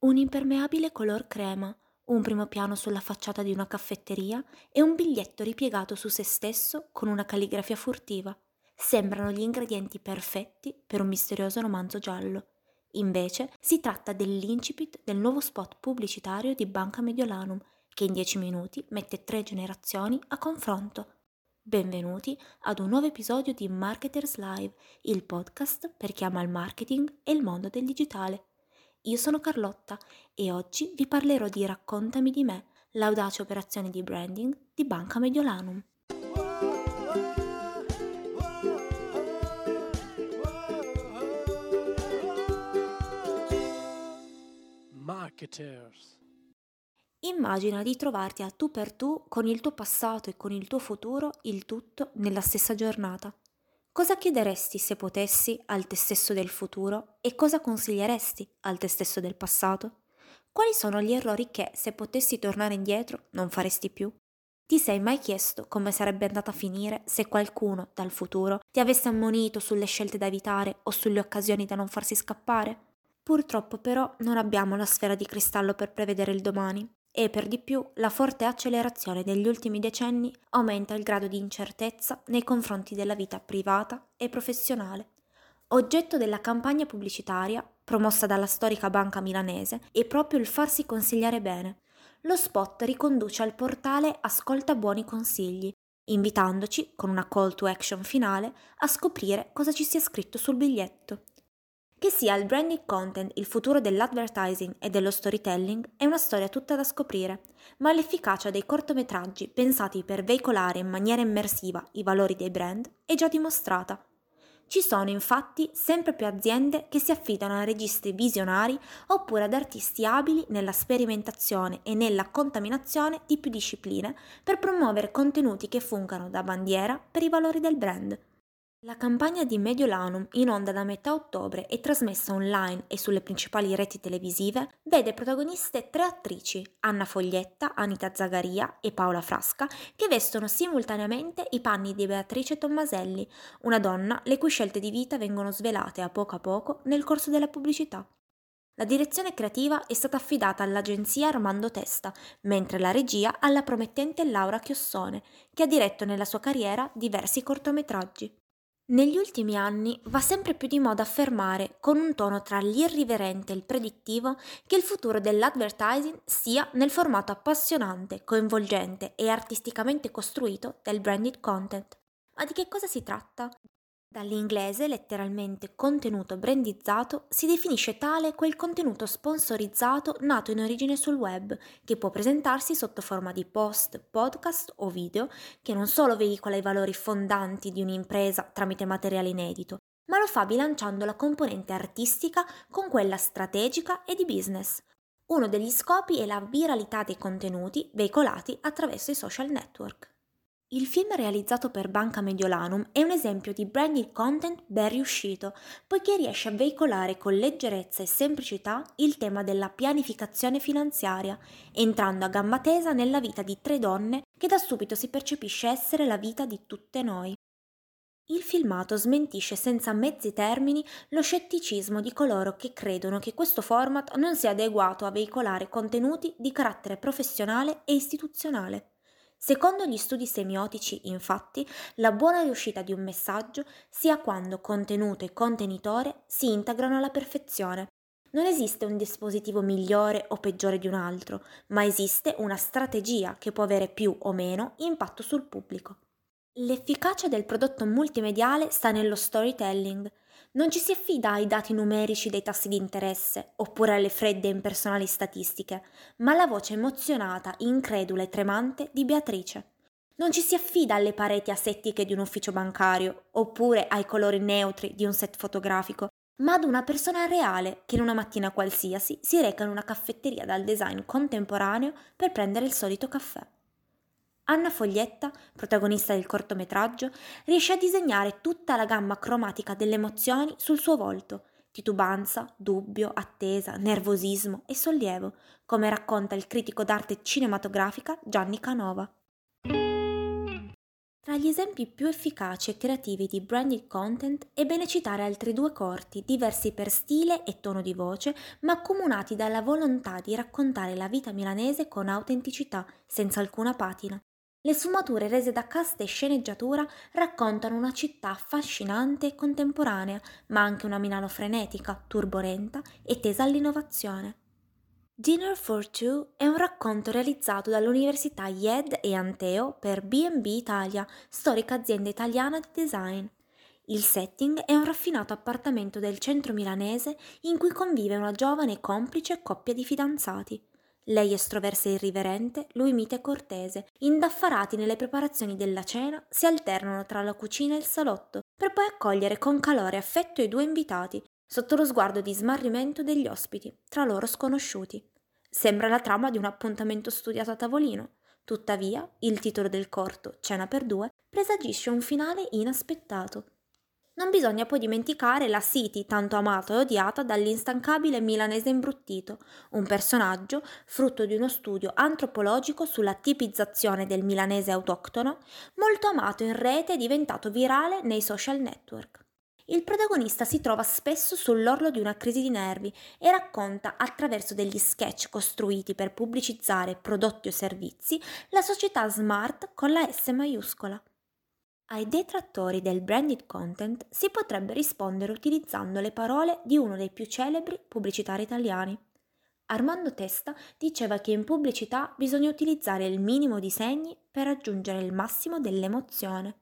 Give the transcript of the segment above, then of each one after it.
Un impermeabile color crema, un primo piano sulla facciata di una caffetteria e un biglietto ripiegato su se stesso con una calligrafia furtiva. Sembrano gli ingredienti perfetti per un misterioso romanzo giallo. Invece si tratta dell'incipit del nuovo spot pubblicitario di Banca Mediolanum, che in dieci minuti mette tre generazioni a confronto. Benvenuti ad un nuovo episodio di Marketers Live, il podcast per chi ama il marketing e il mondo del digitale. Io sono Carlotta e oggi vi parlerò di Raccontami di me, l'audace operazione di branding di Banca Mediolanum. Marketers. Immagina di trovarti a tu per tu con il tuo passato e con il tuo futuro, il tutto nella stessa giornata. Cosa chiederesti se potessi al te stesso del futuro e cosa consiglieresti al te stesso del passato? Quali sono gli errori che, se potessi tornare indietro, non faresti più? Ti sei mai chiesto come sarebbe andata a finire se qualcuno, dal futuro, ti avesse ammonito sulle scelte da evitare o sulle occasioni da non farsi scappare? Purtroppo però non abbiamo la sfera di cristallo per prevedere il domani e per di più la forte accelerazione degli ultimi decenni aumenta il grado di incertezza nei confronti della vita privata e professionale. Oggetto della campagna pubblicitaria promossa dalla storica banca milanese è proprio il farsi consigliare bene. Lo spot riconduce al portale Ascolta buoni consigli, invitandoci, con una call to action finale, a scoprire cosa ci sia scritto sul biglietto. Che sia il branding content il futuro dell'advertising e dello storytelling è una storia tutta da scoprire, ma l'efficacia dei cortometraggi pensati per veicolare in maniera immersiva i valori dei brand è già dimostrata. Ci sono infatti sempre più aziende che si affidano a registi visionari oppure ad artisti abili nella sperimentazione e nella contaminazione di più discipline per promuovere contenuti che fungano da bandiera per i valori del brand. La campagna di Mediolanum, in onda da metà ottobre e trasmessa online e sulle principali reti televisive, vede protagoniste tre attrici, Anna Foglietta, Anita Zagaria e Paola Frasca, che vestono simultaneamente i panni di Beatrice Tommaselli, una donna le cui scelte di vita vengono svelate a poco a poco nel corso della pubblicità. La direzione creativa è stata affidata all'agenzia Armando Testa, mentre la regia alla promettente Laura Chiossone, che ha diretto nella sua carriera diversi cortometraggi. Negli ultimi anni va sempre più di moda affermare, con un tono tra l'irriverente e il predittivo, che il futuro dell'advertising sia nel formato appassionante, coinvolgente e artisticamente costruito del branded content. Ma di che cosa si tratta? Dall'inglese letteralmente contenuto brandizzato si definisce tale quel contenuto sponsorizzato nato in origine sul web, che può presentarsi sotto forma di post, podcast o video, che non solo veicola i valori fondanti di un'impresa tramite materiale inedito, ma lo fa bilanciando la componente artistica con quella strategica e di business. Uno degli scopi è la viralità dei contenuti veicolati attraverso i social network. Il film realizzato per Banca Mediolanum è un esempio di branding content ben riuscito, poiché riesce a veicolare con leggerezza e semplicità il tema della pianificazione finanziaria, entrando a gamba tesa nella vita di tre donne che da subito si percepisce essere la vita di tutte noi. Il filmato smentisce senza mezzi termini lo scetticismo di coloro che credono che questo format non sia adeguato a veicolare contenuti di carattere professionale e istituzionale. Secondo gli studi semiotici, infatti, la buona riuscita di un messaggio sia quando contenuto e contenitore si integrano alla perfezione. Non esiste un dispositivo migliore o peggiore di un altro, ma esiste una strategia che può avere più o meno impatto sul pubblico. L'efficacia del prodotto multimediale sta nello storytelling. Non ci si affida ai dati numerici dei tassi di interesse oppure alle fredde e impersonali statistiche, ma alla voce emozionata, incredula e tremante di Beatrice. Non ci si affida alle pareti asettiche di un ufficio bancario oppure ai colori neutri di un set fotografico, ma ad una persona reale che in una mattina qualsiasi si reca in una caffetteria dal design contemporaneo per prendere il solito caffè. Anna Foglietta, protagonista del cortometraggio, riesce a disegnare tutta la gamma cromatica delle emozioni sul suo volto, titubanza, dubbio, attesa, nervosismo e sollievo, come racconta il critico d'arte cinematografica Gianni Canova. Tra gli esempi più efficaci e creativi di branded content è bene citare altri due corti, diversi per stile e tono di voce, ma accomunati dalla volontà di raccontare la vita milanese con autenticità, senza alcuna patina. Le sfumature rese da cast e sceneggiatura raccontano una città affascinante e contemporanea, ma anche una Milano frenetica, turbolenta e tesa all'innovazione. Dinner for Two è un racconto realizzato dall'Università IED e Anteo per B&B Italia, storica azienda italiana di design. Il setting è un raffinato appartamento del centro milanese in cui convive una giovane e complice coppia di fidanzati. Lei estroversa e irriverente, lui mite e cortese. Indaffarati nelle preparazioni della cena, si alternano tra la cucina e il salotto, per poi accogliere con calore e affetto i due invitati, sotto lo sguardo di smarrimento degli ospiti, tra loro sconosciuti. Sembra la trama di un appuntamento studiato a tavolino. Tuttavia, il titolo del corto, Cena per due, presagisce un finale inaspettato. Non bisogna poi dimenticare la City, tanto amata e odiata dall'instancabile milanese imbruttito, un personaggio frutto di uno studio antropologico sulla tipizzazione del milanese autoctono, molto amato in rete e diventato virale nei social network il protagonista si trova spesso sull'orlo di una crisi di nervi e racconta attraverso degli sketch costruiti per pubblicizzare prodotti o servizi la società smart con la S maiuscola. Ai detrattori del branded content si potrebbe rispondere utilizzando le parole di uno dei più celebri pubblicitari italiani. Armando Testa diceva che in pubblicità bisogna utilizzare il minimo di segni per raggiungere il massimo dell'emozione.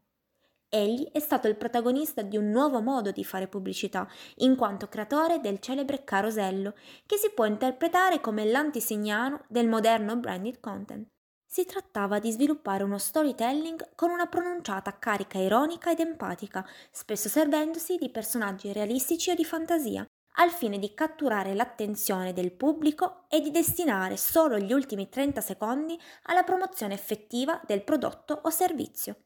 Egli è stato il protagonista di un nuovo modo di fare pubblicità, in quanto creatore del celebre carosello, che si può interpretare come l'antisignano del moderno branded content. Si trattava di sviluppare uno storytelling con una pronunciata carica ironica ed empatica, spesso servendosi di personaggi realistici o di fantasia, al fine di catturare l'attenzione del pubblico e di destinare solo gli ultimi 30 secondi alla promozione effettiva del prodotto o servizio.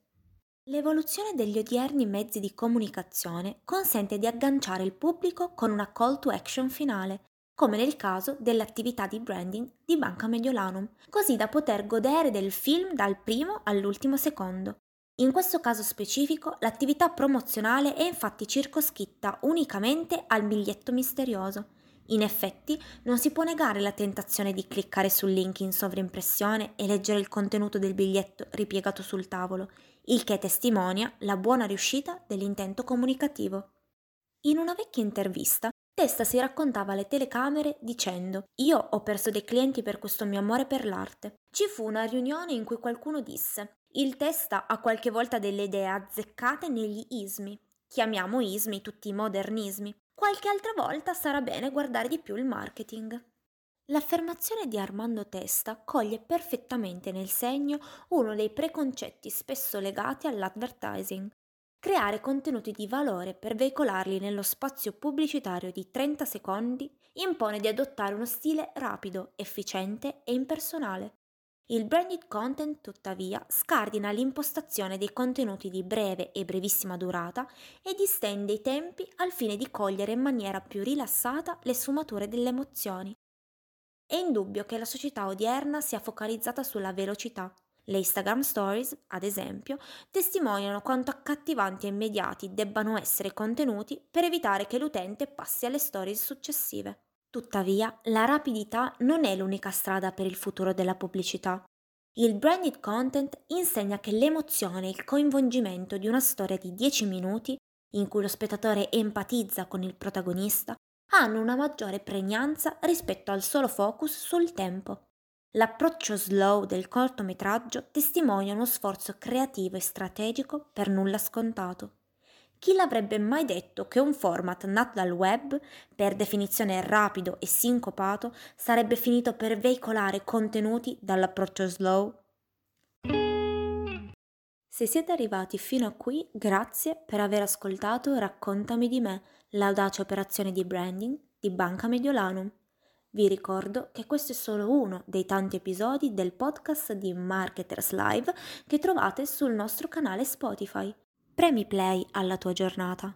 L'evoluzione degli odierni mezzi di comunicazione consente di agganciare il pubblico con una call to action finale, come nel caso dell'attività di branding di Banca Mediolanum, così da poter godere del film dal primo all'ultimo secondo. In questo caso specifico, l'attività promozionale è infatti circoscritta unicamente al biglietto misterioso. In effetti, non si può negare la tentazione di cliccare sul link in sovrimpressione e leggere il contenuto del biglietto ripiegato sul tavolo, il che testimonia la buona riuscita dell'intento comunicativo. In una vecchia intervista, Testa si raccontava alle telecamere dicendo Io ho perso dei clienti per questo mio amore per l'arte. Ci fu una riunione in cui qualcuno disse Il Testa ha qualche volta delle idee azzeccate negli ismi. Chiamiamo ismi tutti i modernismi. Qualche altra volta sarà bene guardare di più il marketing. L'affermazione di Armando Testa coglie perfettamente nel segno uno dei preconcetti spesso legati all'advertising. Creare contenuti di valore per veicolarli nello spazio pubblicitario di 30 secondi impone di adottare uno stile rapido, efficiente e impersonale. Il branded content, tuttavia, scardina l'impostazione dei contenuti di breve e brevissima durata e distende i tempi al fine di cogliere in maniera più rilassata le sfumature delle emozioni. È indubbio che la società odierna sia focalizzata sulla velocità. Le Instagram Stories, ad esempio, testimoniano quanto accattivanti e immediati debbano essere i contenuti per evitare che l'utente passi alle stories successive. Tuttavia, la rapidità non è l'unica strada per il futuro della pubblicità. Il branded content insegna che l'emozione e il coinvolgimento di una storia di 10 minuti, in cui lo spettatore empatizza con il protagonista, hanno una maggiore pregnanza rispetto al solo focus sul tempo. L'approccio slow del cortometraggio testimonia uno sforzo creativo e strategico per nulla scontato. Chi l'avrebbe mai detto che un format nato dal web, per definizione rapido e sincopato, sarebbe finito per veicolare contenuti dall'approccio slow? Se siete arrivati fino a qui, grazie per aver ascoltato Raccontami di me, l'audace operazione di branding di Banca Mediolanum. Vi ricordo che questo è solo uno dei tanti episodi del podcast di Marketers Live che trovate sul nostro canale Spotify. Premi play alla tua giornata.